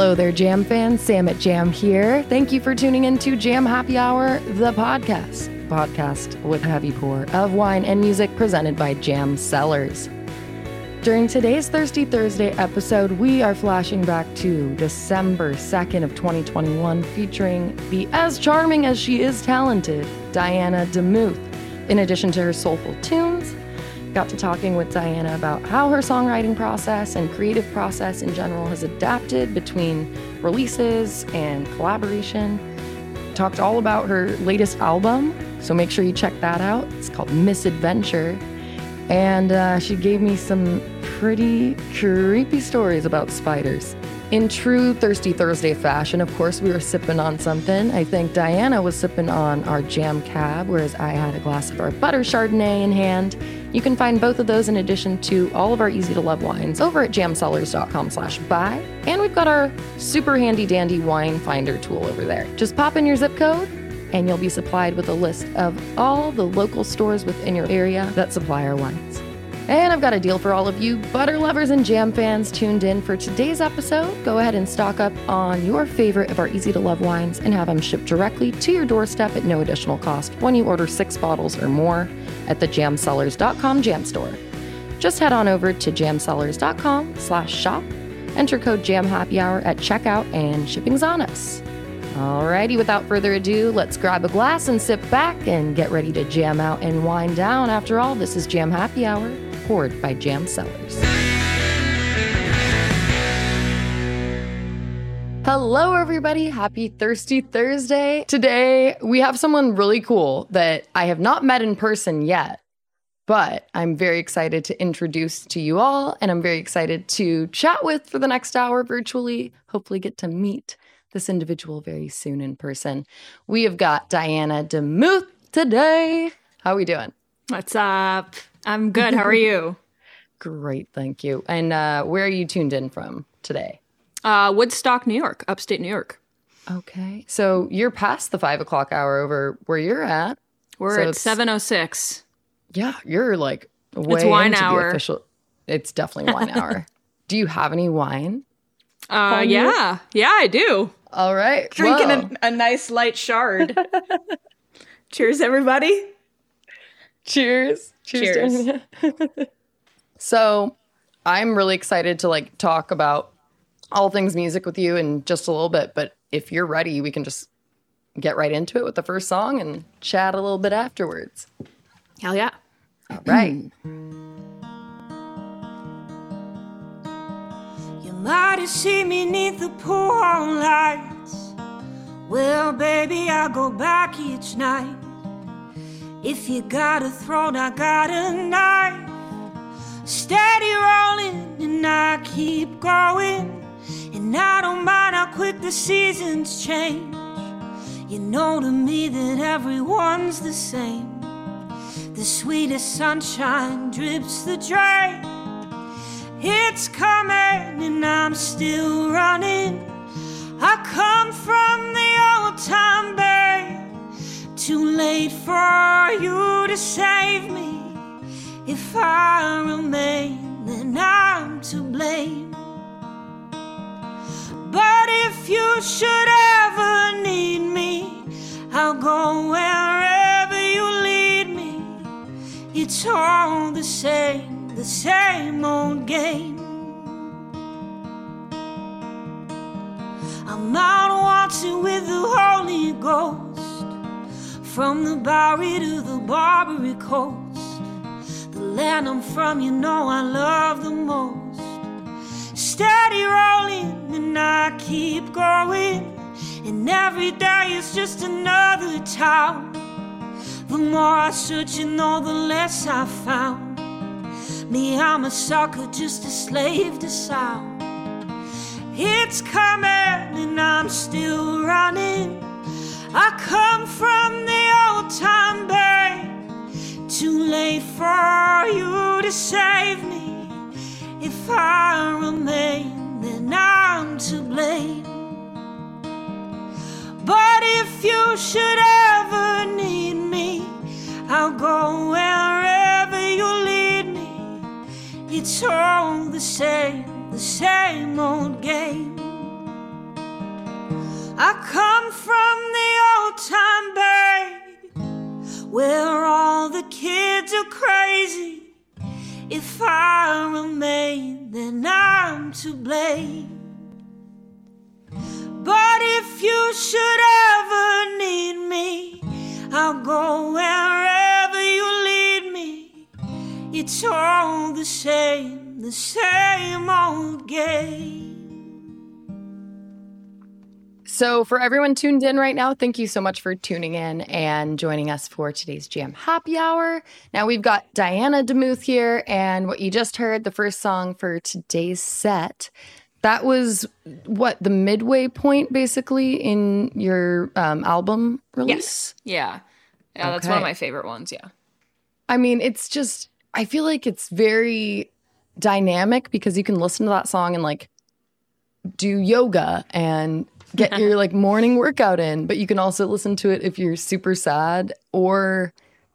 Hello there, Jam fans. Sam at Jam here. Thank you for tuning in to Jam Happy Hour, the podcast. Podcast with heavy pour of wine and music presented by Jam Cellars. During today's Thirsty Thursday episode, we are flashing back to December 2nd of 2021, featuring the as charming as she is talented, Diana DeMuth. In addition to her soulful tunes, got to talking with Diana about how her songwriting process and creative process in general has adapted between releases and collaboration. Talked all about her latest album, so make sure you check that out. It's called Misadventure. And uh, she gave me some pretty creepy stories about spiders. In true Thirsty Thursday fashion, of course, we were sipping on something. I think Diana was sipping on our jam cab, whereas I had a glass of our butter Chardonnay in hand. You can find both of those in addition to all of our easy to love wines over at jamcellars.com slash buy. And we've got our super handy dandy wine finder tool over there. Just pop in your zip code and you'll be supplied with a list of all the local stores within your area that supply our wines. And I've got a deal for all of you butter lovers and jam fans tuned in for today's episode. Go ahead and stock up on your favorite of our easy to love wines and have them shipped directly to your doorstep at no additional cost when you order six bottles or more at the jamcellars.com jam store. Just head on over to jamcellars.com slash shop, enter code JAMHAPPYHOUR at checkout, and shipping's on us. Alrighty, without further ado, let's grab a glass and sit back and get ready to jam out and wind down. After all, this is Jam Happy Hour, poured by Jam Cellars. Hello, everybody. Happy Thirsty Thursday. Today, we have someone really cool that I have not met in person yet, but I'm very excited to introduce to you all, and I'm very excited to chat with for the next hour virtually. Hopefully, get to meet this individual very soon in person. We have got Diana DeMuth today. How are we doing? What's up? I'm good. How are you? Great, thank you. And uh, where are you tuned in from today? Uh, Woodstock, New York, upstate New York. Okay, so you're past the five o'clock hour over where you're at. We're So at 706. Yeah, you're like way wine into hour. The official, it's definitely wine hour. Do you have any wine? Uh, yeah. Yeah, I do. All right, Drinking a, a nice light shard. Cheers, everybody. Cheers. Cheers. Diana. so, I'm really excited to like talk about all things music with you in just a little bit, but if you're ready, we can just get right into it with the first song and chat a little bit afterwards. Hell yeah. All right. You might have seen me neath the pool lights. Well, baby, I go back each night. If you got a throat, I got a knife. Steady rolling, and I keep going. And I don't mind how quick the seasons change. You know to me that everyone's the same. The sweetest sunshine drips the drain. It's coming and I'm still running. I come from the old time. Too late for you to save me. If I remain, then I'm to blame. But if you should ever need me, I'll go wherever you lead me. It's all the same, the same old game. I'm out watching with the Holy Ghost from the Bowery to the Barbary Coast. The land I'm from, you know I love the most. Steady rolling, and I keep going. And every day is just another town. The more I search, you know, the less I found. Me, I'm a sucker, just a slave to sound. It's coming, and I'm still running. I come from the old time bay. Too late for you to save me. If I remain, then I'm to blame. But if you should ever need me, I'll go wherever you lead me. It's all the same, the same old game. to blame. But if you should ever need me, I'll go wherever you lead me. It's all the same, the same old game. So, for everyone tuned in right now, thank you so much for tuning in and joining us for today's Jam Happy Hour. Now, we've got Diana DeMuth here, and what you just heard, the first song for today's set, that was what the midway point basically in your um, album release? Yes. Yeah. Yeah, that's one of my favorite ones. Yeah. I mean, it's just, I feel like it's very dynamic because you can listen to that song and like do yoga and get your like morning workout in, but you can also listen to it if you're super sad or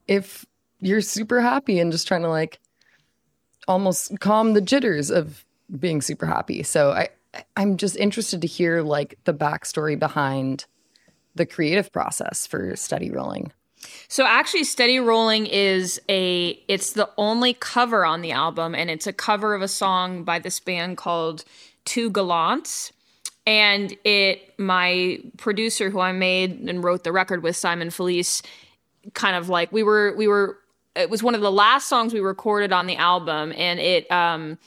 if you're super happy and just trying to like almost calm the jitters of being super happy. So I, I'm just interested to hear like the backstory behind the creative process for Steady Rolling. So actually Steady Rolling is a it's the only cover on the album and it's a cover of a song by this band called Two Gallants. And it my producer who I made and wrote the record with Simon Felice kind of like we were we were it was one of the last songs we recorded on the album. And it um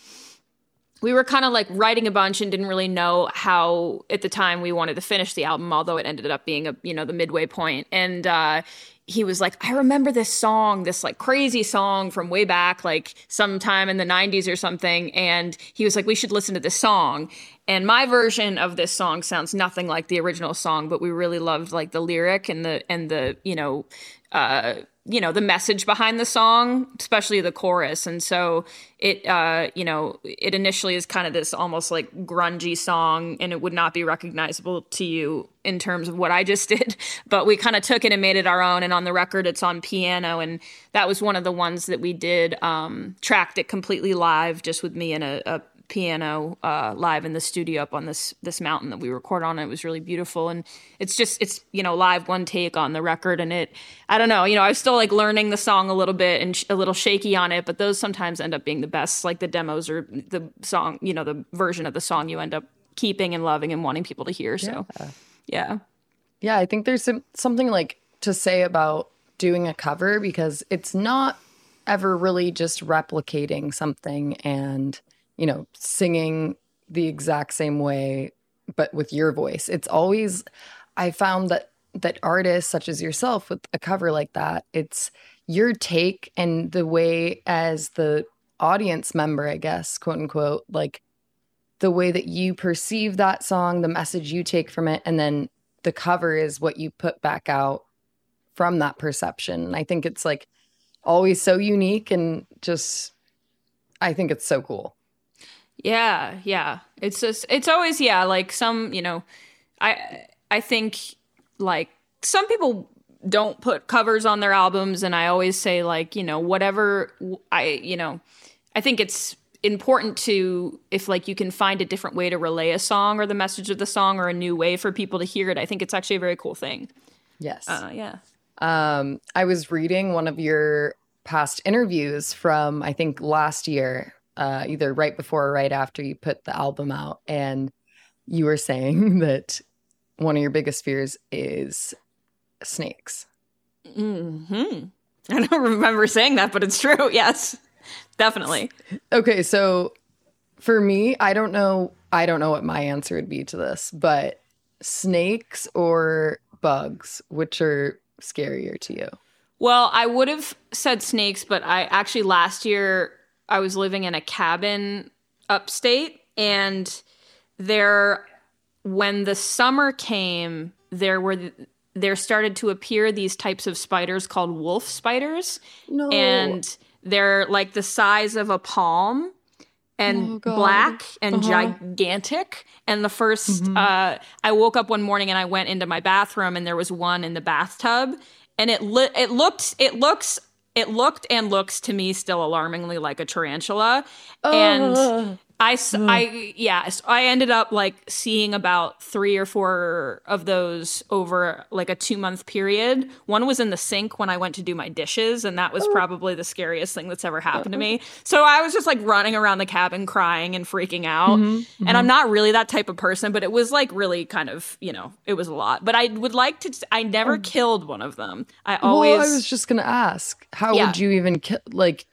we were kind of like writing a bunch and didn't really know how at the time we wanted to finish the album although it ended up being a you know the midway point. And uh he was like i remember this song this like crazy song from way back like sometime in the 90s or something and he was like we should listen to this song. And my version of this song sounds nothing like the original song but we really loved like the lyric and the and the you know uh you know the message behind the song especially the chorus. And so it uh you know it initially is kind of this almost like grungy song and it would not be recognizable to you in terms of what i just did. But we kind of took it and made it our own. And on the record it's on piano. And that was one of the ones that we did um tracked it completely live just with me and a, a piano uh, live in the studio up on this this mountain that we record on. It was really beautiful, and it's just it's you know live one take on the record, and it I don't know you know I was still like learning the song a little bit and sh- a little shaky on it, but those sometimes end up being the best. Like the demos or the song, you know, the version of the song you end up keeping and loving and wanting people to hear. So yeah. Yeah, I think there's some, something like to say about doing a cover because it's not ever really just replicating something and, you know, singing the exact same way but with your voice. It's always I found that that artists such as yourself with a cover like that, it's your take and the way as the audience member, I guess, quote unquote, like the way that you perceive that song, the message you take from it, and then the cover is what you put back out from that perception. I think it's like always so unique and just, I think it's so cool. Yeah, yeah. It's just it's always yeah, like some, you know, I I think like some people don't put covers on their albums and I always say like, you know, whatever I, you know, I think it's important to if like you can find a different way to relay a song or the message of the song or a new way for people to hear it. I think it's actually a very cool thing. Yes. Uh yeah. Um, I was reading one of your past interviews from, I think, last year, uh, either right before or right after you put the album out. And you were saying that one of your biggest fears is snakes. Hmm. I don't remember saying that, but it's true. Yes. Definitely. Okay, so for me, I don't know I don't know what my answer would be to this, but snakes or bugs, which are scarier to you? Well, I would have said snakes, but I actually last year I was living in a cabin upstate and there when the summer came, there were there started to appear these types of spiders called wolf spiders. No. and they're like the size of a palm and Oh, black and Uh-huh. gigantic. And the 1st uh i woke up one morning and i went into my bathroom and there was one in the bathtub. And it li- it looked it looks it looked and looks to me still alarmingly like a tarantula and Ugh. I, s- mm. I yeah, so I ended up like seeing about three or four of those over like a two month period. One was in the sink when I went to do my dishes, and that was oh. probably the scariest thing that's ever happened to oh. me. So I was just like running around the cabin crying and freaking out. Mm-hmm, and I'm mm-hmm. not really that type of person, but it was like really kind of, you know, it was a lot. But I would like to, I never oh. killed one of them. I always. Well, I was just gonna ask, how Yeah. would you even ki- like?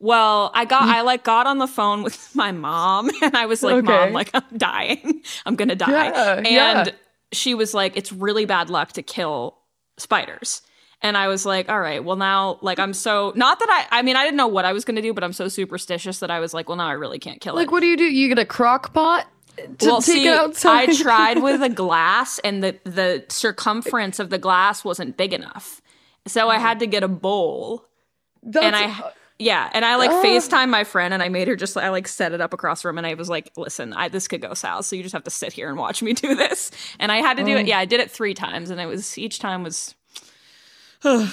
Well, I got I like got on the phone with my mom and I was like, Okay. "Mom, like I'm dying. I'm going to die." Yeah, and yeah. she was like, "It's really bad luck to kill spiders." And I was like, "All right, well now like I'm so not that I I mean, I didn't know what I was going to do, but I'm so superstitious that I was like, "Well, now I really can't kill Like, it." Like what do you do? You get a crock pot to well, take see, it outside. I tried with a glass and the the circumference of the glass wasn't big enough. So I had to get a bowl That's, and I yeah, and I like oh. FaceTime my friend and I made her just I like set it up across the room and I was like, listen, I this could go south, so you just have to sit here and watch me do this. And I had to do it. Oh. Yeah, I did it three times and it was each time was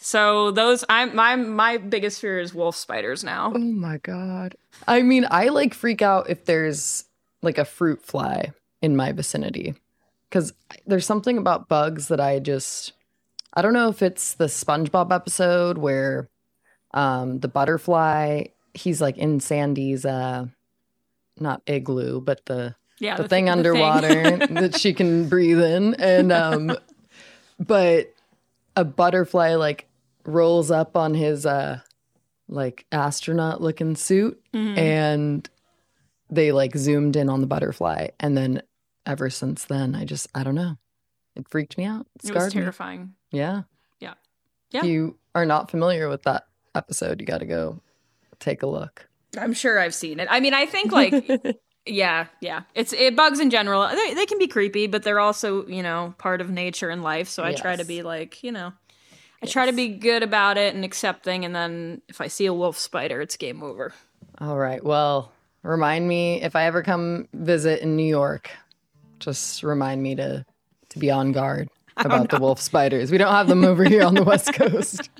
so those I'm my my biggest fear is wolf spiders now. Oh my god. I mean, I like freak out if there's like a fruit fly in my vicinity cuz there's something about bugs that I just I don't know if it's the SpongeBob episode where um the butterfly he's like in Sandy's uh not igloo, but the Yeah, the, the thing thi- the thing. underwater that she can breathe in and um but a butterfly like rolls up on his uh like astronaut looking suit Mm-hmm. and they like zoomed in on the butterfly and then ever since then I just I don't know it freaked me out it It was me terrifying. yeah Yeah. Yeah. if you are not familiar with that episode you got to go take a look I'm sure I've seen it. I mean, I think like yeah, yeah. It's it bugs in general. They they can be creepy, but they're also, you know, part of nature and life, so I try to be like, you know, I try to be good about it and accepting and then if I see a wolf spider, it's game over. All right. Well, remind me if I ever come visit in New York, just remind me to to be on guard oh, about the wolf spiders. We don't have them over here on the West Coast.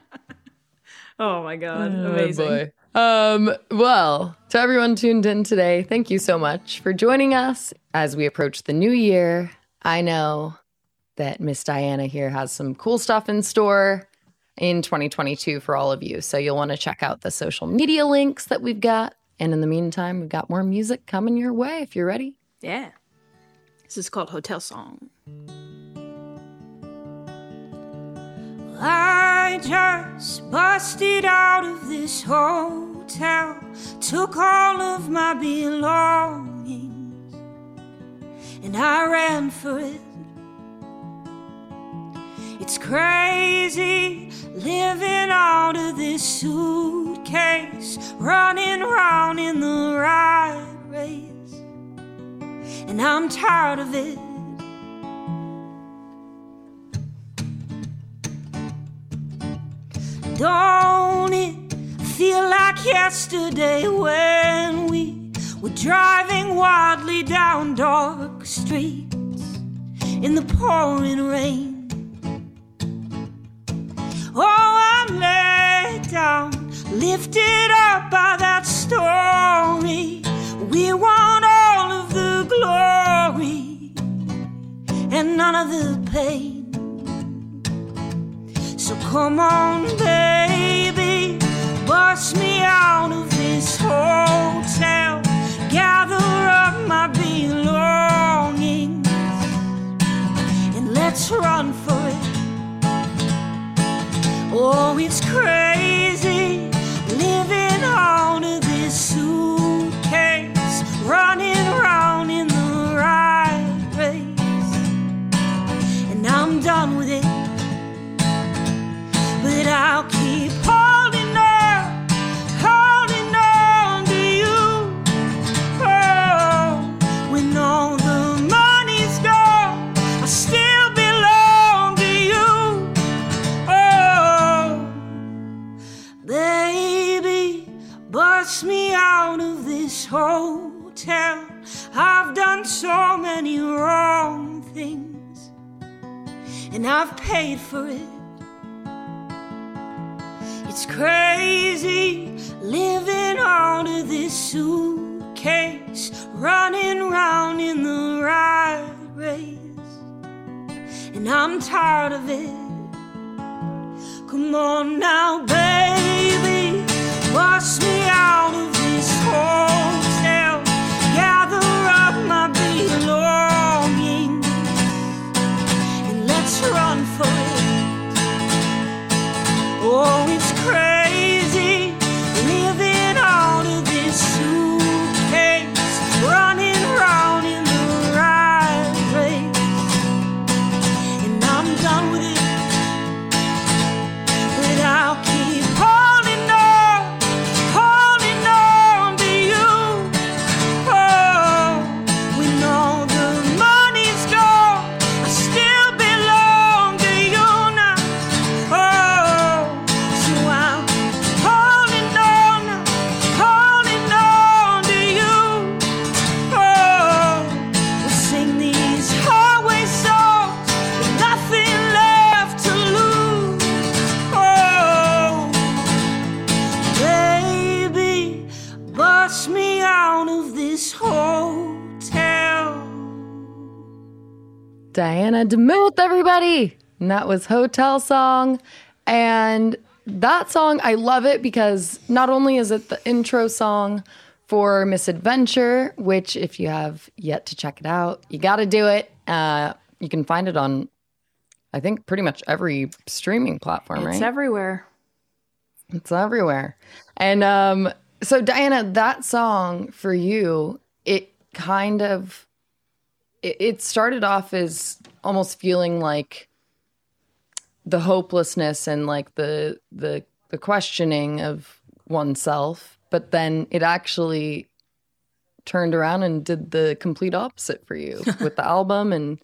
Oh my god, Oh, amazing. boy. Um, well, to everyone tuned in today, thank you so much for joining us as we approach the new year. I know that Miss Diana here has some cool stuff in store in 2022 for all of you. So you'll want to check out the social media links that we've got. And in the meantime, we've got more music coming your way if you're ready. Yeah. This is called Hotel Song. I just busted out of this hotel, took all of my belongings, and I ran for it. It's crazy living out of this suitcase, running round in the right race, and I'm tired of it. Don't it feel like yesterday when we were driving wildly down dark streets in the pouring rain? Oh, I'm let down, lifted come on, baby, bust me out of this hotel. Gather up my belongings and let's run for it. Oh, it's crazy so many wrong things, and I've paid for it. It's crazy living out of this suitcase, running round in the rat race. And I'm tired of it. Come on now, baby, bust me out of this hotel. Run for it. And that was Hotel Song. And that song, I love it because not only is it the intro song for Misadventure, which, if you have yet to check it out, you got to do it. Uh, you can find it on, I think, pretty much every streaming platform, It's right? everywhere. It's everywhere. And um, so, Diana, that song for you, it kind of it started off as almost feeling like the hopelessness and like the the the questioning of oneself, but then it actually turned around and did the complete opposite for you with the album and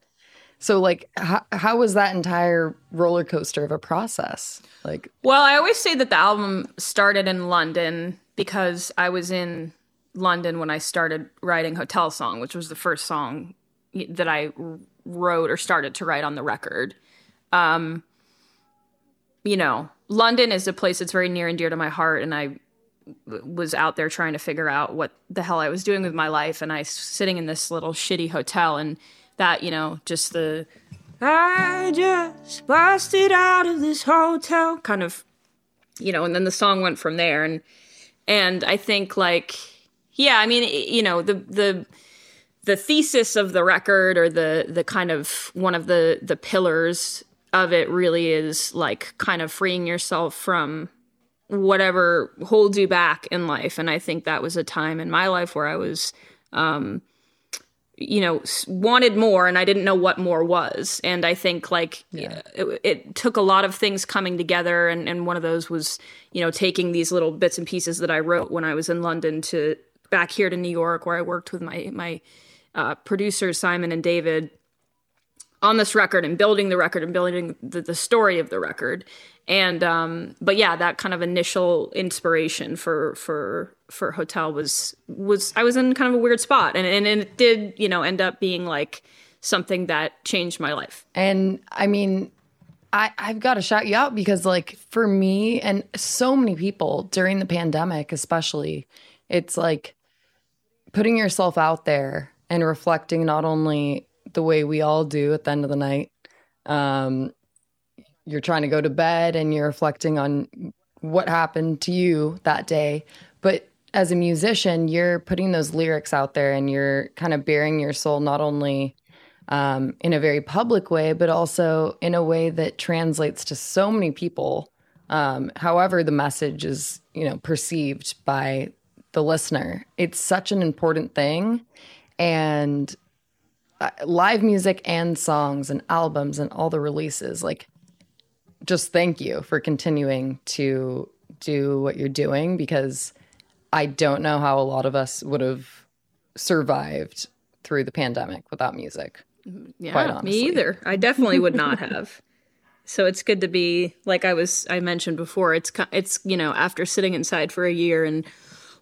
so like how, how was that entire roller coaster of a process like Well, I always say that the album started in London because I was in London when I started writing Hotel Song, which was the first song that I wrote or started to write on the record. Um, you know, London is a place that's very near and dear to my heart, and I was out there trying to figure out what the hell I was doing with my life, and I was sitting in this little shitty hotel, and that, you know, just the I just busted out of this hotel. kind of you know and then the song went from there and and i think like yeah i mean you know the the the thesis of the record or the the kind of one of the the pillars of it really is like kind of freeing yourself from whatever holds you back in life. And i think that was a time in my life where i was um you know wanted more and i didn't know what more was. And i think like it, it took a lot of things coming together. And, and one of those was you know taking these little bits and pieces that i wrote when i was in london to back here to new york where i worked with my my uh, producers simon and david on this record and building the record and building the, the story of the record. And um but yeah that kind of initial inspiration for for for hotel was was i was in kind of a weird spot. And and, and it did you know end up being like something that changed my life. And I mean, I, I've got to shout you out because, like, for me and so many people during the pandemic, especially, it's like putting yourself out there and reflecting not only the way we all do at the end of the night. Um, you're trying to go to bed and you're reflecting on what happened to you that day. But as a musician, you're putting those lyrics out there and you're kind of bearing your soul not only um, in a very public way, but also in a way that translates to so many people. Um, however, the message is, you know, perceived by the listener. It's such an important thing, and Uh, live music and songs and albums and all the releases, like, just thank you for continuing to do what you're doing because I don't know how a lot of us would have survived through the pandemic without music. yeah me either i definitely would not have so it's good to be like i was i mentioned before it's it's you know after sitting inside for a year and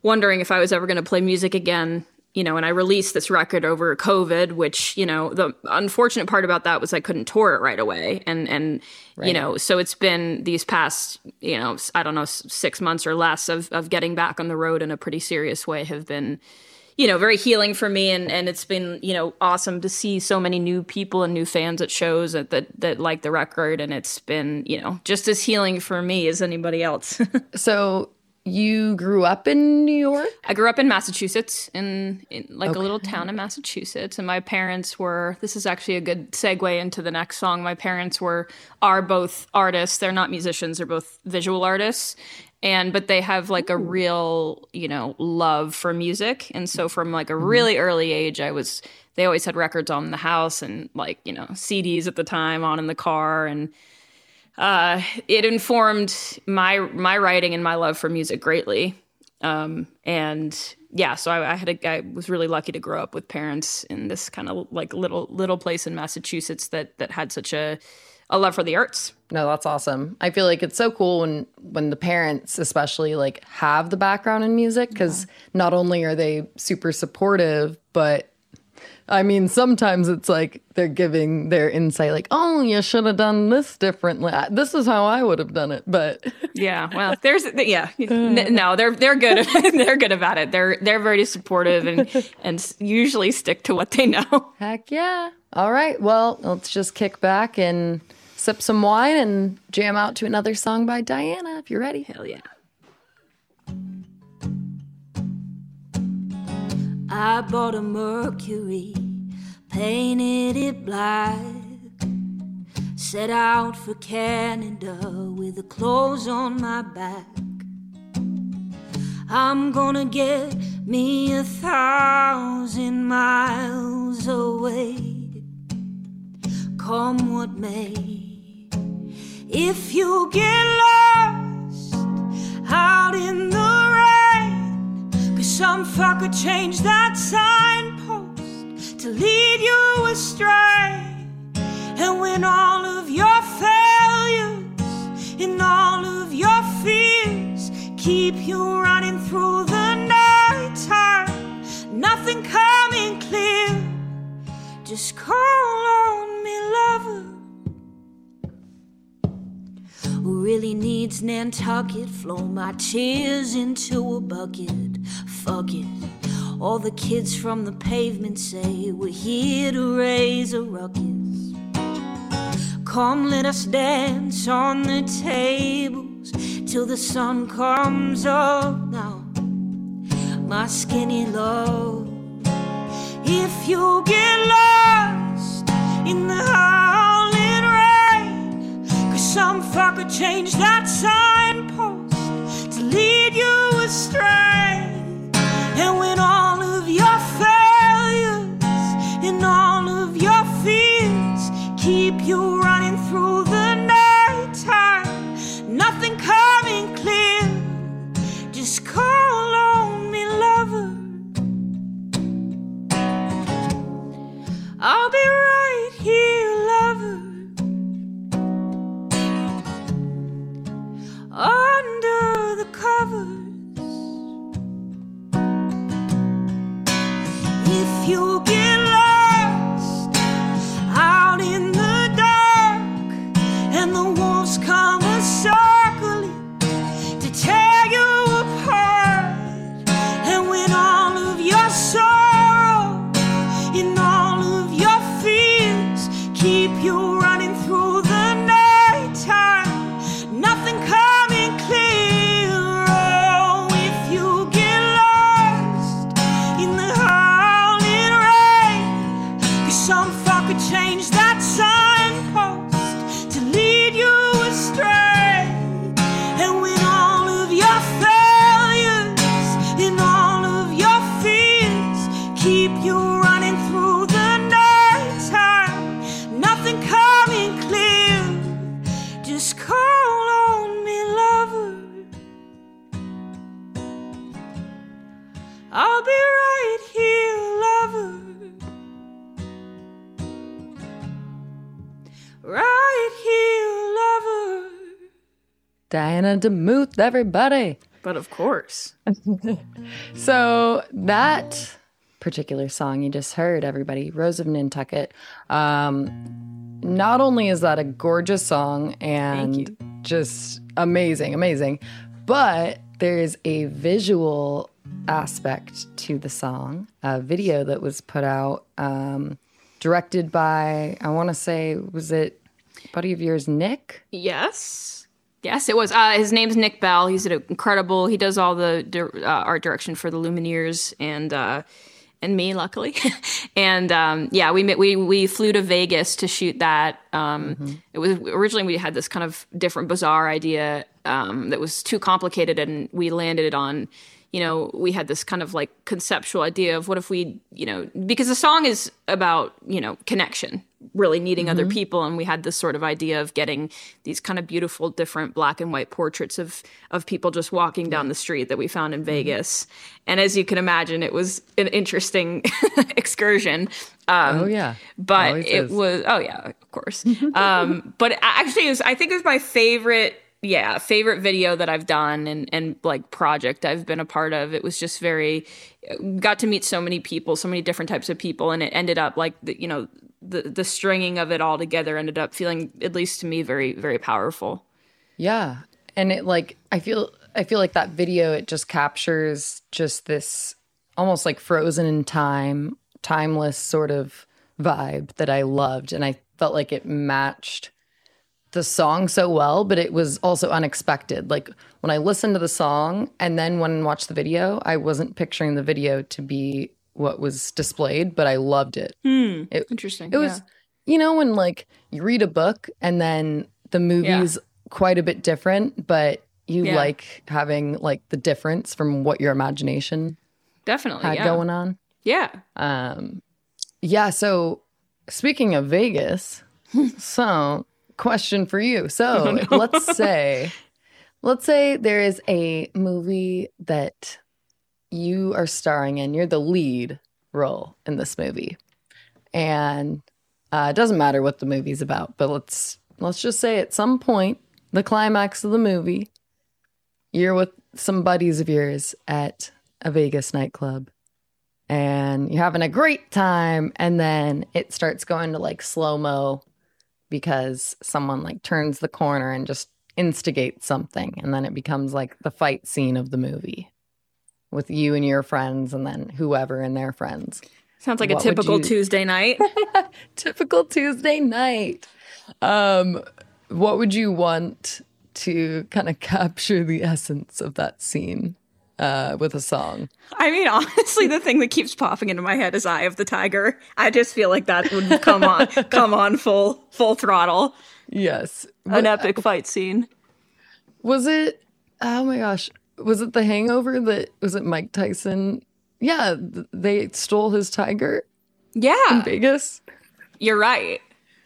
wondering if i was ever going to play music again you know, and I released this record over COVID, which, you know, the unfortunate part about that was I couldn't tour it right away. And, and, right. you know, so it's been these past, you know, I don't know, six months or less of, of getting back on the road in a pretty serious way have been, you know, very healing for me. And, and it's been, you know, awesome to see so many new people and new fans at shows that, that, that like the record. And it's been, you know, just as healing for me as anybody else. so you grew up in New York? I grew up in Massachusetts, in, in like okay. a little town in Massachusetts, and my parents were. This is actually a good segue into the next song. My parents were are both artists. They're not musicians. They're both visual artists, and but they have like a real you know love for music, and so from like a mm-hmm. really early age, I was. They always had records on in the house and like you know CDs at the time on in the car and uh, it informed my my writing and my love for music greatly. Um, and yeah, so I, I, had a, I was really lucky to grow up with parents in this kind of like little little place in Massachusetts that that had such a a love for the arts. No, that's awesome. I feel like it's so cool when when the parents especially like have the background in music because yeah. not only are they super supportive, but I mean, sometimes it's like they're giving their insight, like, "Oh, you should have done this differently. This is how I would have done it." But yeah, well, there's yeah, no, they're they're good. they're good about it. They're they're very supportive and and usually stick to what they know. Heck yeah! All right, well, let's just kick back and sip some wine and jam out to another song by Diana. If you're ready, hell yeah. I bought a Mercury, painted it black. Set out for Canada with the clothes on my back. I'm gonna get me a thousand miles away. Come what may. If you get lost out in the some fucker changed that signpost to lead you astray. And when all of your failures and all of your fears keep you running through the night time, nothing coming clear, just call on me, lover who really needs Nantucket. Flow my tears into a bucket. Fuck it. All the kids from the pavement say we're here to raise a ruckus. Come, let us dance on the tables till the sun comes up now. My skinny love, if you get lost in the howling rain, cause some fucker changed that signpost to lead you astray. And when your failures and all of your fears. Keep you running through DeMuth, everybody. But of course, So that particular song you just heard, everybody, Rose of Nantucket. Um, not only is that a gorgeous song and just amazing, amazing, but there's a visual aspect to the song, a video that was put out, um, directed by, I want to say, was it buddy of yours, Nick? Yes. Yes, it was. Uh, his name's Nick Bell. He's an incredible. He does all the uh, art direction for the Lumineers and uh, and me, luckily. and um, yeah, we we we flew to Vegas to shoot that. Um, mm-hmm. It was originally we had this kind of different, bizarre idea um, that was too complicated, and we landed it on you know, we had this kind of like conceptual idea of what if we, you know, because the song is about, you know, connection, really needing mm-hmm. other people. And we had this sort of idea of getting these kind of beautiful, different black and white portraits of of people just walking down the street that we found in mm-hmm. Vegas. And as you can imagine, it was an interesting excursion. Um, oh yeah, but it, it was. Oh yeah, of course. um, but actually, it was, I think it was my favorite yeah, favorite video that I've done and and like project I've been a part of. It was just very got to meet so many people, so many different types of people, and it ended up like the, you know the the stringing of it all together ended up feeling at least to me very very powerful. Yeah, and it like I feel I feel like that video it just captures just this almost like frozen in time, timeless sort of vibe that I loved, and I felt like it matched the song so well, but it was also unexpected. Like when I listened to the song and then when I watched the video, I wasn't picturing the video to be what was displayed, but I loved it. Hmm. it Interesting. It was, yeah. you know, when like you read a book and then the movie's yeah. quite a bit different, but you yeah. like having like the difference from what your imagination definitely had going on. Yeah. Um, yeah. So speaking of Vegas, so question for you. So oh, let's say, let's say there is a movie that you are starring in. You're the lead role in this movie, and uh, it doesn't matter what the movie's about. But let's let's just say at some point, the climax of the movie, you're with some buddies of yours at a Vegas nightclub and you're having a great time and then it starts going to like slow mo because someone like turns the corner and just instigates something and then it becomes like the fight scene of the movie with you and your friends and then whoever and their friends. Sounds like what a typical you... Tuesday night. typical Tuesday night. Um what would you want to kind of capture the essence of that scene? Uh, with a song. I mean, honestly, the thing that keeps popping into my head is "Eye of the Tiger." I just feel like that would come on, come on full full throttle. Yes, an epic fight scene. Was it? Oh my gosh, was it The Hangover? That was it. Mike Tyson. Yeah, they stole his tiger. Yeah, in Vegas. You're right.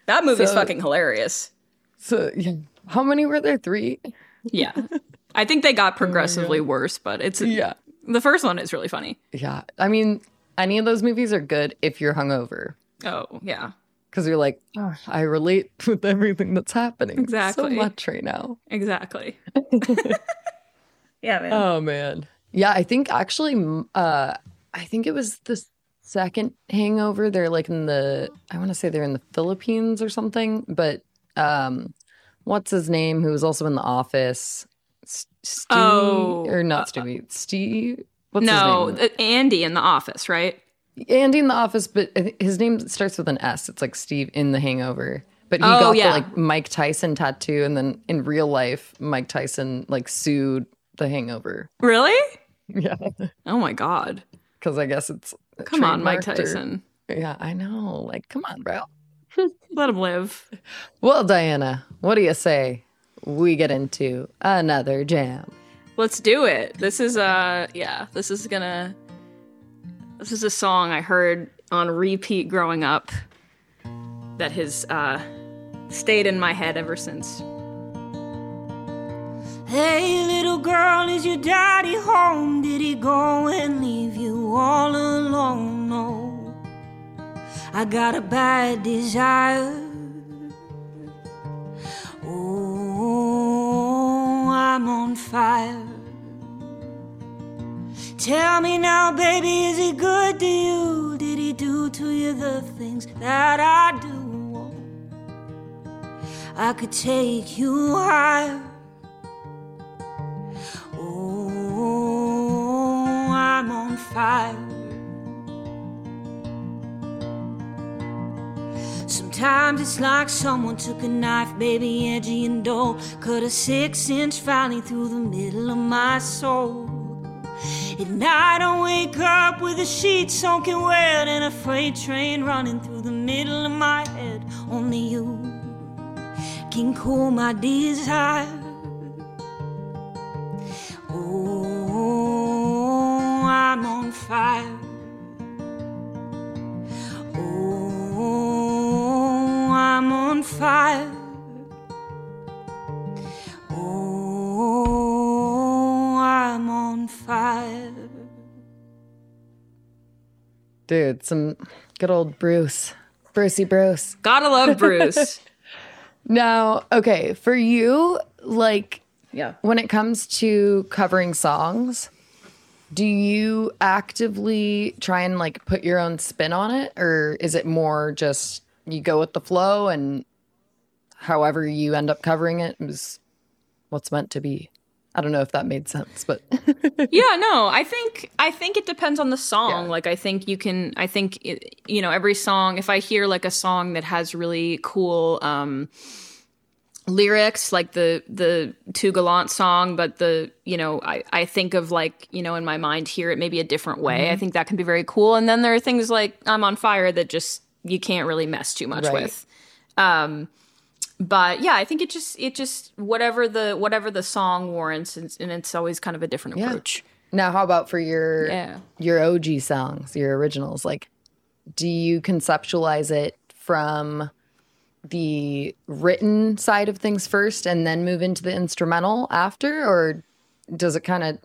That movie's so, fucking hilarious. So, yeah. how many were there? Three. Yeah. I think they got progressively oh worse, but it's yeah. The first one is really funny. Yeah, I mean, any of those movies are good if you're hungover. Oh yeah, because you're like, oh, I relate with everything that's happening exactly so much right now. Exactly. yeah, man. Oh man. Yeah, I think actually, uh, I think it was the second Hangover. They're like in the, I want to say they're in the Philippines or something. But um, what's his name? Who was also in The Office? Steve oh, or not uh, Stewie, Steve. What's that? no, uh, Andy in the office, right? Andy in the office, but his name starts with an S. It's like Steve in The Hangover. But he oh, got yeah. the like Mike Tyson tattoo, and then in real life, Mike Tyson like sued The Hangover. Really? Yeah. Oh my god. Because I guess it's come on, Mike Tyson. Or, yeah, I know. Like, come on, bro. Let him live. Well, Diana, what do you say? We get into another jam. Let's do it. This is uh yeah, this is gonna this is a song I heard on repeat growing up that has uh stayed in my head ever since. Hey little girl, is your daddy home? Did he go and leave you all alone? No. I got a bad desire I'm on fire. Tell me now, baby, is he good to you? Did he do to you the things that I do? I could take you higher. Oh, I'm on fire. Sometimes it's like someone took a knife, baby, edgy and dull, cut a six inch valley through the middle of my soul. At night, I wake up with a sheet soaking wet and a freight train running through the middle of my head. Only you can cool my desire. Oh, I'm on fire. I'm on fire. Oh, I'm on fire. Dude, some good old Bruce. Brucey Bruce. Gotta love Bruce. Now, okay, for you, like yeah. when it comes to covering songs, do you actively try and like put your own spin on it or is it more just you go with the flow and however you end up covering it is what's meant to be? I don't know if that made sense, but yeah, no, I think I think it depends on the song. Yeah. Like I think you can I think it, you know every song if I hear like a song that has really cool um lyrics like the the two gallant song but the you know I, I think of like you know in my mind hear it maybe a different way Mm-hmm. i think that can be very cool and then there are things like i'm on fire that just you can't really mess too much Right. with um but yeah i think it just it just whatever the whatever the song warrants and, and it's always kind of a different Yeah. approach now how about for your Yeah. your OG songs, your originals? Like do you conceptualize it from the written side of things first and then move into the instrumental after or does it kind of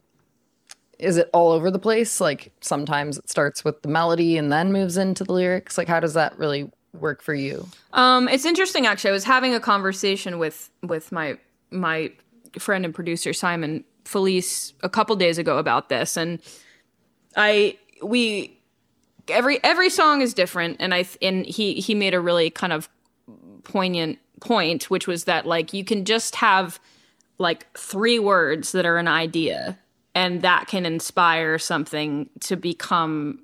is it all over the place? Like sometimes it starts with the melody and then moves into the lyrics. Like how does that really work for you? Um, it's interesting actually. I was having a conversation with with my my friend and producer Simone Felice a couple days ago about this, and I we every every song is different, and I and he he made a really kind of poignant point, which was that like you can just have like three words that are an idea, and that can inspire something to become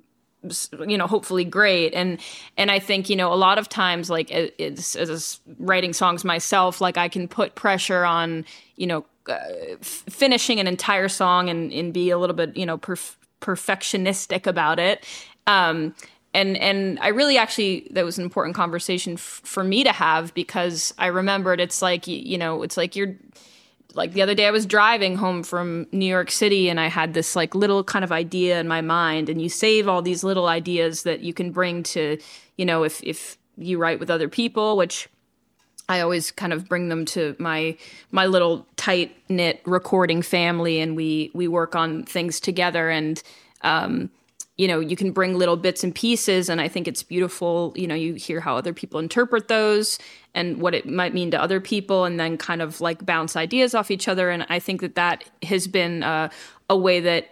you know hopefully great. And and i think you know a lot of times like it's as writing songs myself like i can put pressure on you know uh, f- finishing an entire song and and be a little bit you know perf- perfectionistic about it. Um and and i really actually that was an important conversation f- for me to have because i remembered it's like y- you know it's like you're like the other day I was driving home from New York City and I had this like little kind of idea in my mind and you save all these little ideas that you can bring to, you know, if if you write with other people, which I always kind of bring them to my my little tight knit recording family and we we work on things together and um you know you can bring little bits and pieces and i think it's beautiful you know you hear how other people interpret those and what it might mean to other people and then kind of like bounce ideas off each other and i think that that has been uh, a way that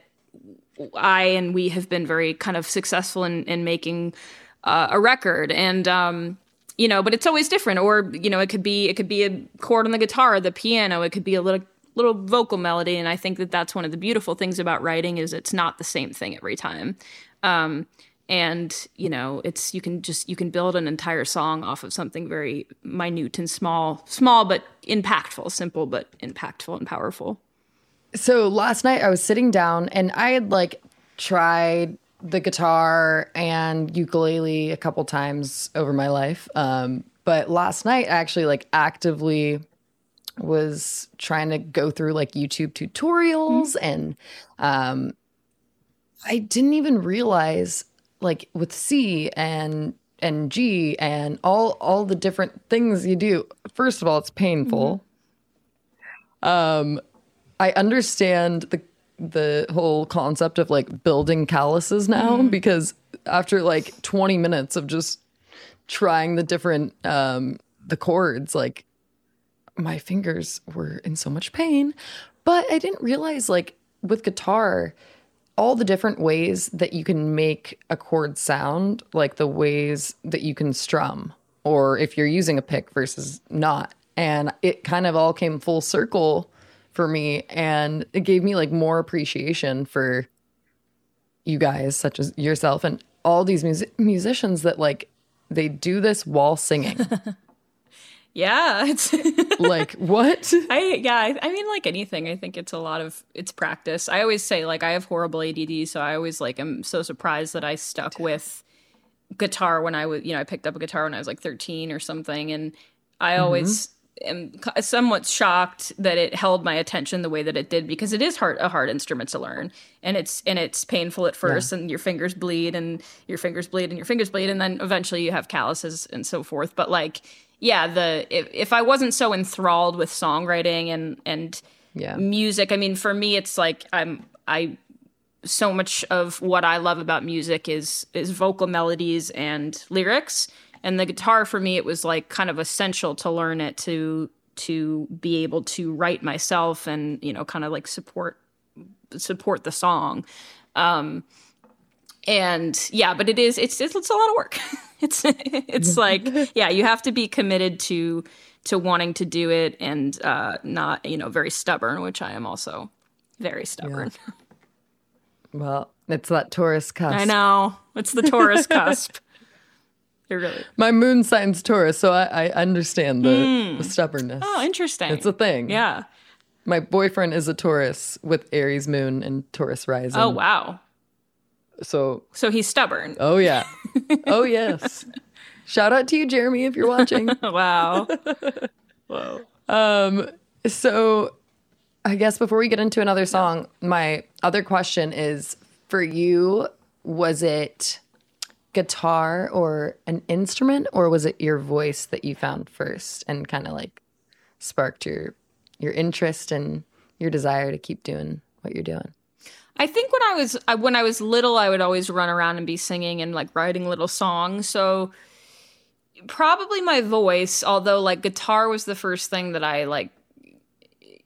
i and we have been very kind of successful in, in making uh, a record. And um you know but it's always different or you know it could be it could be a chord on the guitar the piano it could be a little little vocal melody and i think that that's one of the beautiful things about writing is it's not the same thing every time um, and you know it's you can just you can build an entire song off of something very minute and small small but impactful simple but impactful and powerful So last night I was sitting down and I had like tried the guitar and ukulele a couple times over my life. Um, but last night I actually like actively was trying to go through like YouTube tutorials and um I didn't even realize like with C and and G and all all the different things you do. First of all, it's painful. Um I understand the the whole concept of like building calluses now because after like 20 minutes of just trying the different um the chords like my fingers were in so much pain but i didn't realize like with guitar all the different ways that you can make a chord sound, like the ways that you can strum, or if you're using a pick versus not. And it kind of all came full circle for me. And it gave me like more appreciation for you guys, such as yourself, and all these music- musicians that like they do this while singing. Yeah, it's like what? I yeah, I, I mean like anything. I think it's a lot of it's practice. I always say like I have horrible ADD, so I always like am so surprised that I stuck with guitar when I was you know I picked up a guitar when I was like 13 or something, and I mm-hmm. always am somewhat shocked that it held my attention the way that it did because it is hard a hard instrument to learn and it's and it's painful at first and your fingers bleed and your fingers bleed and your fingers bleed and then eventually you have calluses and so forth but like yeah the if, if i wasn't so enthralled with songwriting and and Yeah. music i mean for me it's like i'm i so much of what i love about music is is vocal melodies and lyrics. And the guitar for me it was like kind of essential to learn it to to be able to write myself and you know kind of like support support the song. Um and yeah but it is it's it's, it's a lot of work it's it's like yeah you have to be committed to to wanting to do it and uh not you know very stubborn which i am also very stubborn Well, it's that Taurus cusp. i know it's the taurus cusp it really My moon sign's Taurus, so I, I understand the, the stubbornness. oh interesting It's a thing. yeah My boyfriend is a Taurus with Aries moon and Taurus rising. oh wow So, so he's stubborn oh yeah. oh yes. Shout out to you, Jeremy, if you're watching. wow wow. Um, so I guess before we get into another song, my other question is for you, was it guitar or an instrument or was it your voice that you found first and kind of like sparked your your interest and your desire to keep doing what you're doing? I think when I was I, when I was little, I would always run around and be singing and like writing little songs. So probably my voice, although like guitar was the first thing that I like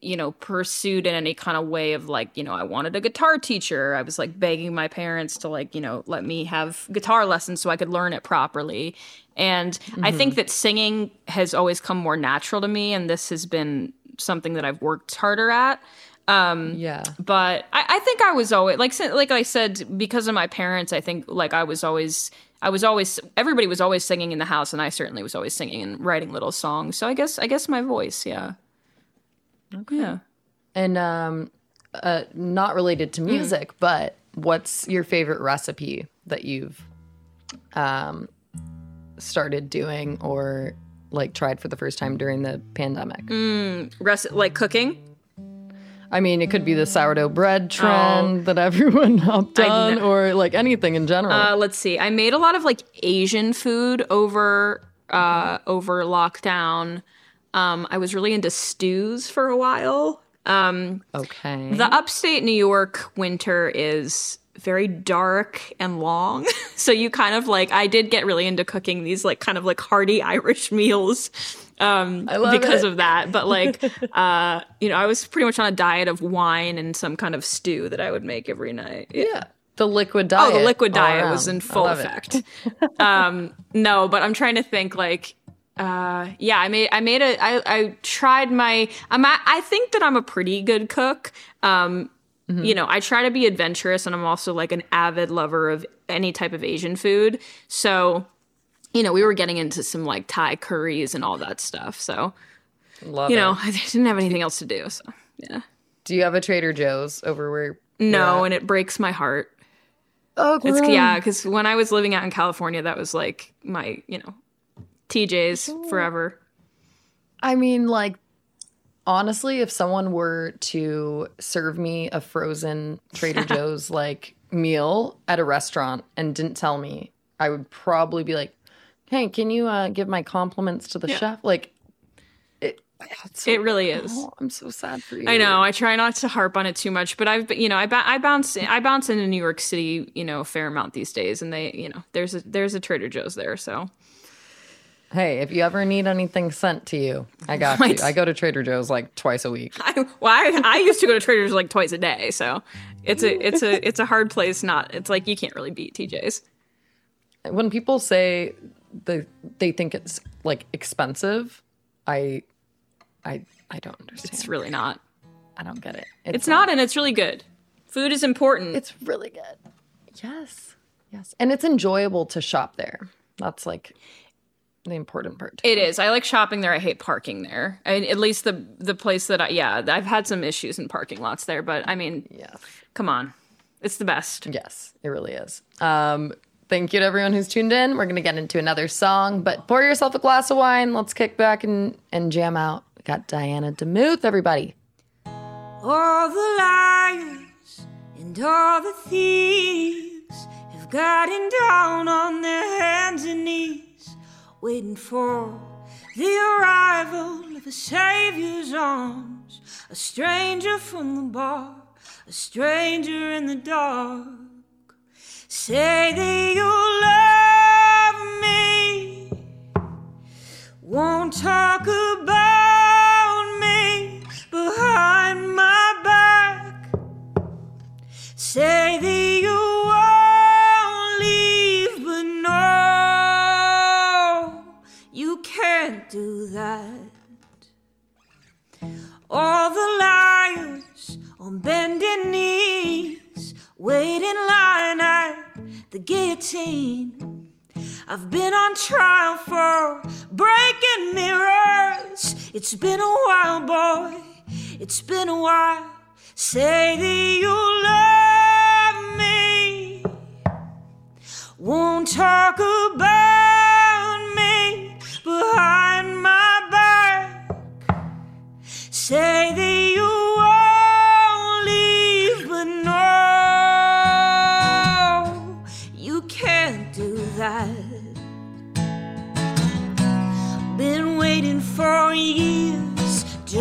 you know pursued in any kind of way of like you know I wanted a guitar teacher. I was like begging my parents to like you know let me have guitar lessons so I could learn it properly. And I think mm-hmm. that singing has always come more natural to me, and this has been something that I've worked harder at Yeah. but I, I think I was always like like I said because of my parents. I think like I was always I was always everybody was always singing in the house, and I certainly was always singing and writing little songs. So I guess I guess my voice, yeah, okay, yeah. And um uh not related to music, but what's your favorite recipe that you've um started doing or like tried for the first time during the pandemic? Rest, like cooking. I mean, it could be the sourdough bread trend that everyone hopped on, or like anything in general. Uh, let's see. I made a lot of like Asian food over uh, over lockdown. Um, I was really into stews for a while. Um, okay. The upstate New York winter is very dark and long. so you kind of like I did get really into cooking these like kind of like hearty Irish meals um I love because it. of that. But like uh you know, I was pretty much on a diet of wine and some kind of stew that I would make every night. yeah. The liquid diet. Oh, the liquid diet was in full effect. um, no, but I'm trying to think like, uh, yeah, I made, I made a, I, I tried my, I'm, a, I think that I'm a pretty good cook. Um, Mm-hmm. you know, I try to be adventurous and I'm also like an avid lover of any type of Asian food. So, you know, we were getting into some like Thai curries and all that stuff. So, Love you it. know, I didn't have anything else to do. So, yeah. Do you have a Trader Joe's over where? No, and it breaks my heart. oh, It's yeah, because when I was living out in California, that was like my you know TJ's forever. I mean, like, honestly, if someone were to serve me a frozen Trader Joe's like meal at a restaurant and didn't tell me, I would probably be like, "Hey, can you uh, give my compliments to the chef?" Like, it. So, It really is. oh, I'm so sad for you. I know. I try not to harp on it too much, but I've you know I ba- I bounce I bounce into New York City you know a fair amount these days, and they you know there's a there's a Trader Joe's there, so Hey, if you ever need anything sent to you, I got you. I go to Trader Joe's like twice a week. I well I, I used to go to Trader Joe's like twice a day, so it's a it's a it's a hard place. Not it's like you can't really beat TJ's. When people say the they think it's like expensive, I I I don't understand. It's really not. I don't get it. It's, not, and it's really good. Food is important. It's really good. Yes. Yes. And it's enjoyable to shop there. That's like the important part. It is. I like shopping there. I hate parking there. I at least the the place that I yeah, I've had some issues in parking lots there, but I mean, Yes. come on. It's the best. Yes, it really is. Um, thank you to everyone who's tuned in. We're gonna get into another song, but pour yourself a glass of wine. Let's kick back and, and jam out. We got Diana Demuth, everybody. All the liars and all the thieves have gotten down on their hands and knees, waiting for the arrival of a savior's arms. A stranger from the bar, a stranger in the dark. Say that you love me won't talk about me behind my back. Say that you won't leave, but no, you can't do that. All guillotine. I've been on trial for breaking mirrors. It's been a while, boy. It's been a while. Say that you love me. Won't talk about me behind my back. Say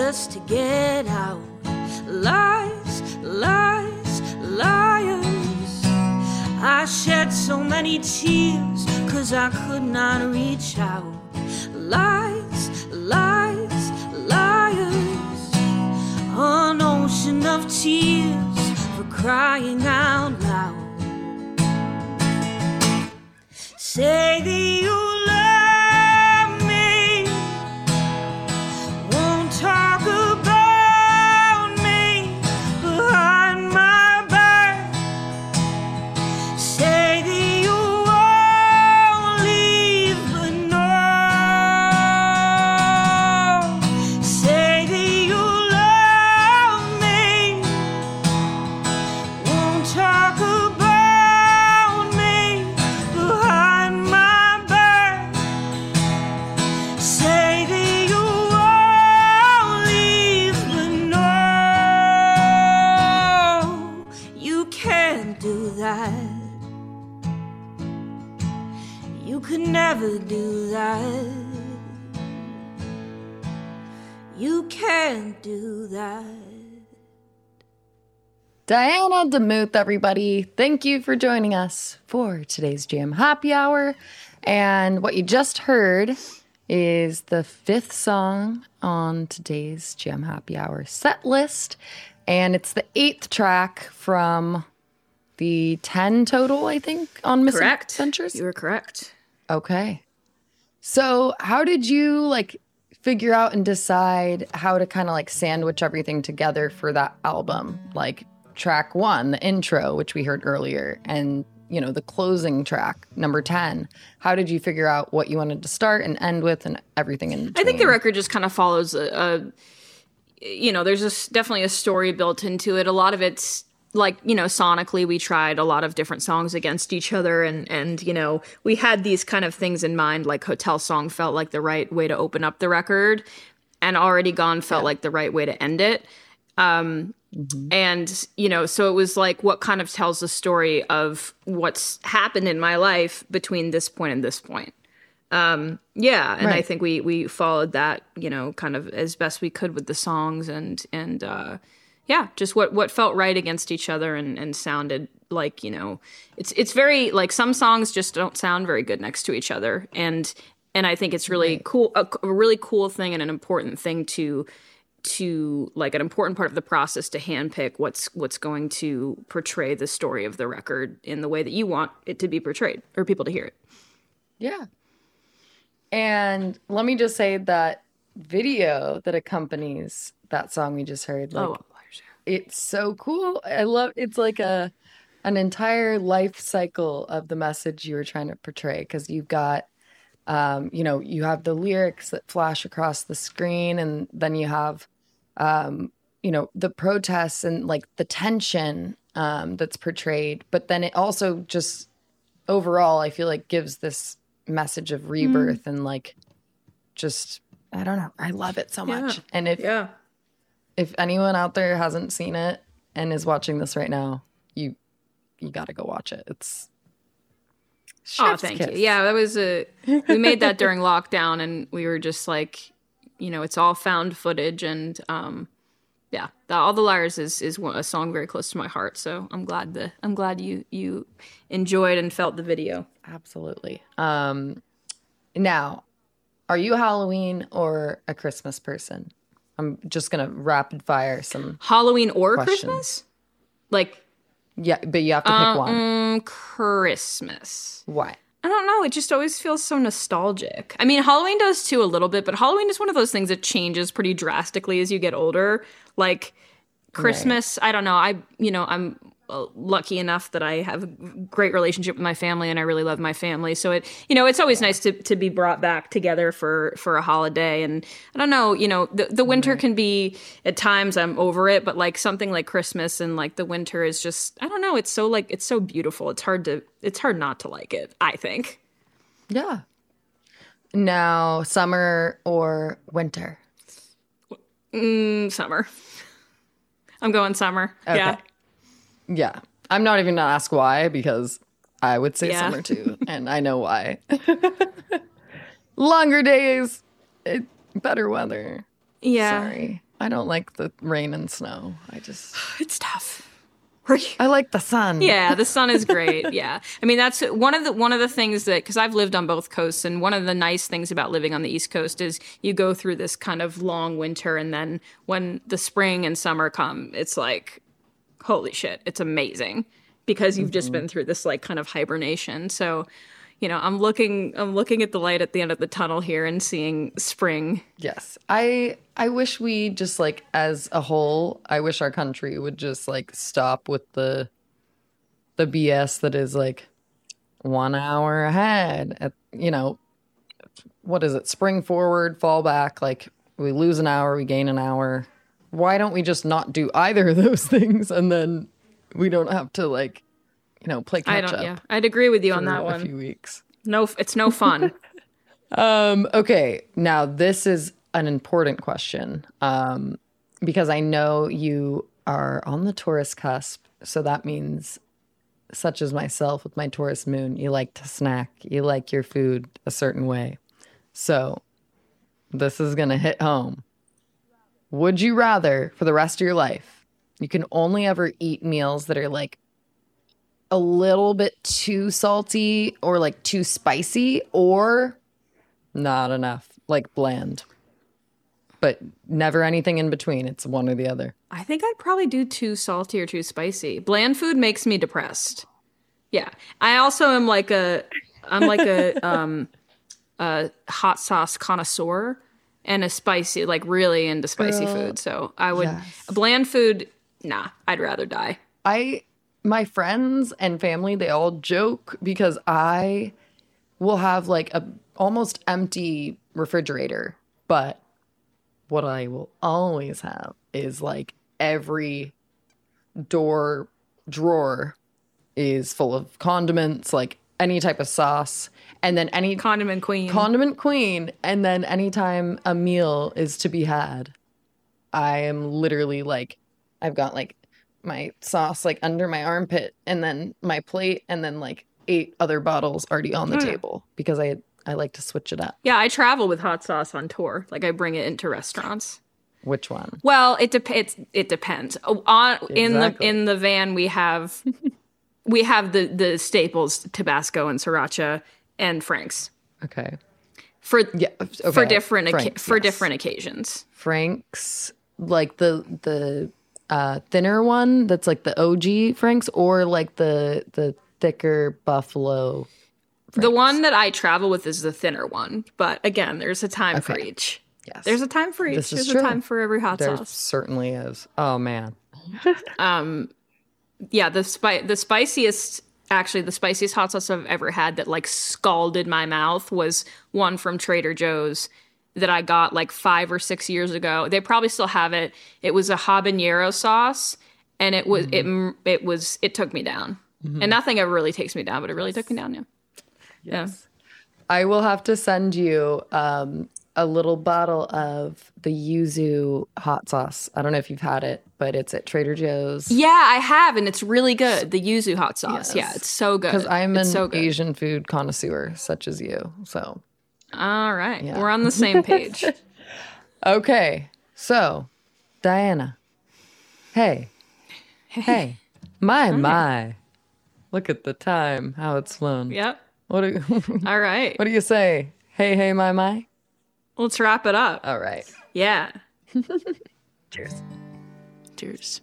just to get out. Lies, lies, liars. I shed so many tears cause I could not reach out. Lies, lies, liars. An ocean of tears for crying out loud. Say that never do that. You can't do that. Diana Demuth, everybody. Thank you for joining us for today's Jam Happy Hour. And what you just heard is the fifth song on today's Jam Happy Hour set list. And it's the eighth track from the 10 total, I think, on Correct. Misadventures. You were correct. Okay. So, how did you like figure out and decide how to kind of like sandwich everything together for that album? Like track 1, the intro, which we heard earlier, and you know, the closing track, number 10. How did you figure out what you wanted to start and end with and everything in between? I think the record just kind of follows a, a you know, there's a definitely a story built into it. A lot of it's like you know sonically we tried a lot of different songs against each other and and you know we had these kind of things in mind like hotel song felt like the right way to open up the record and already gone felt like the right way to end it. Um and you know so it was like what kind of tells the story of what's happened in my life between this point and this point? Um yeah and i think we we followed that you know kind of as best we could with the songs and and uh yeah just what what felt right against each other and and sounded like you know it's it's very like some songs just don't sound very good next to each other and and i think it's really cool a, a really cool thing and an important thing to to like an important part of the process to handpick what's what's going to portray the story of the record in the way that you want it to be portrayed or people to hear it. Yeah. And let me just say that video that accompanies that song we just heard, like, oh, it's so cool. I love it's like a an entire life cycle of the message you were trying to portray because you've got um, you know, you have the lyrics that flash across the screen, and then you have, um, you know, the protests and like the tension um, that's portrayed. But then it also just overall, I feel like gives this message of rebirth mm. and like just I don't know. I love it so much. Yeah. And if yeah. If anyone out there hasn't seen it and is watching this right now, you you got to go watch it. It's oh, thank kiss. you. Yeah, that was a. We made that during lockdown, and we were just like, you know, it's all found footage, and um, yeah, the, all the liars is is a song very close to my heart. So I'm glad the I'm glad you you enjoyed and felt the video. Absolutely. Um, now, are you a Halloween or a Christmas person? I'm just gonna rapid fire some Halloween or questions. Christmas. Like yeah, but you have to pick um, one. Christmas. Why? I don't know. It just always feels so nostalgic. I mean, Halloween does too a little bit, but Halloween is one of those things that changes pretty drastically as you get older. Like Christmas, right. I don't know. I, you know, I'm uh, lucky enough that I have a great relationship with my family and I really love my family. So it, you know, it's always nice to, to be brought back together for, for a holiday. And I don't know, you know, the, the winter right. can be at times I'm over it, but like something like Christmas and like the winter is just, I don't know. It's so like, it's so beautiful. It's hard to, it's hard not to like it. I think. Yeah. Now summer or winter? Mm, summer. I'm going summer. Okay. Yeah. Yeah. I'm not even gonna ask why because I would say yeah. summer too, and I know why. Longer days, it, better weather. Yeah. Sorry. I don't like the rain and snow. I just It's tough. I like the sun. Yeah, the sun is great. yeah. I mean, that's one of the one of the things that cuz I've lived on both coasts and one of the nice things about living on the East Coast is you go through this kind of long winter and then when the spring and summer come, it's like holy shit, it's amazing because you've mm-hmm. just been through this like kind of hibernation. So, you know, I'm looking I'm looking at the light at the end of the tunnel here and seeing spring. Yes. I I wish we just like as a whole, I wish our country would just like stop with the the BS that is like 1 hour ahead at you know what is it? Spring forward, fall back, like we lose an hour, we gain an hour why don't we just not do either of those things and then we don't have to like you know play catch I don't, up yeah. I'd agree with you on that one. a few weeks. No it's no fun. Um okay. Now this is an important question um because i know you are on the taurus cusp so that means such as myself with my taurus moon you like to snack you like your food a certain way. So this is gonna hit home. Would you rather for the rest of your life, you can only ever eat meals that are like a little bit too salty or like too spicy or not enough, like bland? But never anything in between. It's one or the other. I think I'd probably do too salty or too spicy. Bland food makes me depressed. Yeah. I also am like a I'm like a um a hot sauce connoisseur and a spicy, like really into spicy Girl, food. So I would yes. bland food. Nah, I'd rather die. I my friends and family they all joke because I will have like a almost empty refrigerator, but what I will always have is like every door drawer is full of condiments, like any type of sauce and then any condiment queen. Condiment queen. And then anytime a meal is to be had i am literally like i've got like my sauce like under my armpit and then my plate and then like eight other bottles already on the mm. table because i i like to switch it up yeah i travel with hot sauce on tour like i bring it into restaurants which one well it depends it depends oh, on exactly. in the in the van we have we have the the staples tabasco and sriracha and Frank's. Okay. For yeah, okay. for different Frank's, for yes. different occasions. Frank's like the the uh, thinner one that's like the OG Franks, or like the the thicker buffalo? The one that I travel with is the thinner one, but again, there's a time for each. Yes, There's a time for each. This There's true. a time for every hot sauce. there sauce. certainly is. Oh man, Um, yeah, the spi- the spiciest, actually, the spiciest hot sauce I've ever had that like scalded my mouth was one from Trader Joe's that I got like five or six years ago. They probably still have it. It was a habanero sauce, and it was it it was it took me down. And nothing ever really takes me down, but it really took me down. Yeah. Yeah. I will have to send you um, a little bottle of the yuzu hot sauce. I don't know if you've had it, but it's at Trader Joe's. Yeah, I have, and it's really good. The yuzu hot sauce. Yeah, it's so good. Because I'm it's an so. Asian food connoisseur, such as you. So, All right, we're on the same page. okay. So, Diana. Hey. Hey. My, my. Look at the time, how it's flown. yep. What, do, All right. what do you say? Hey, hey, my, my? Let's wrap it up. All right. Yeah. Cheers. Cheers.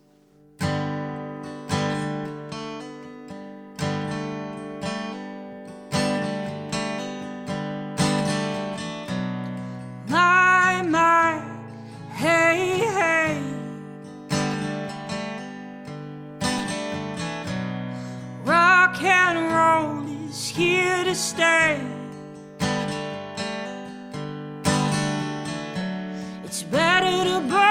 Rock and roll is here to stay. It's better to burn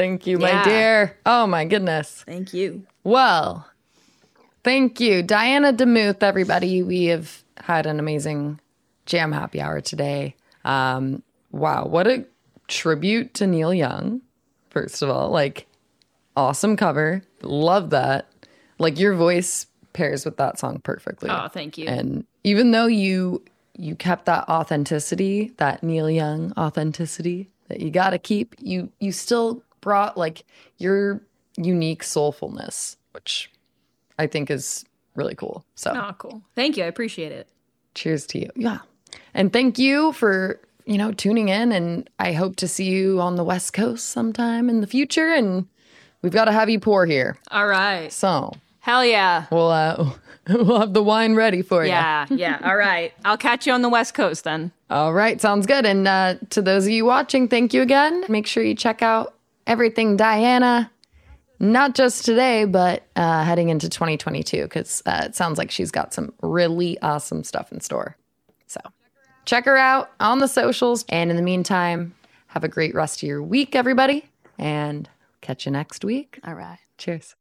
Thank you, my dear. Oh, my goodness. Thank you. Well, thank you, Diana DeMuth, everybody. We have had an amazing jam happy hour today. Um, wow, what a tribute to Neil Young, first of all. Like, awesome cover. Love that. Like, your voice pairs with that song perfectly. Oh, thank you. And even though you you kept that authenticity, that Neil Young authenticity that you got to keep, you you still brought like your unique soulfulness, which I think is really cool. So, Oh, cool. Thank you. I appreciate it. cheers to you. Yeah. And thank you for, you know, tuning in and I hope to see you on the West Coast sometime in the future and we've got to have you pour here. All right. So, Hell yeah. we'll uh we'll have the wine ready for you. Yeah. Yeah. All right. I'll catch you on the West Coast then. All right, sounds good. And uh, to those of you watching, thank you again. Make sure you check out everything Diana not just today, but uh, heading into 2022, because uh, it sounds like she's got some really awesome stuff in store. So check her out on the socials. And in the meantime, have a great rest of your week, everybody, and catch you next week. All right. Cheers.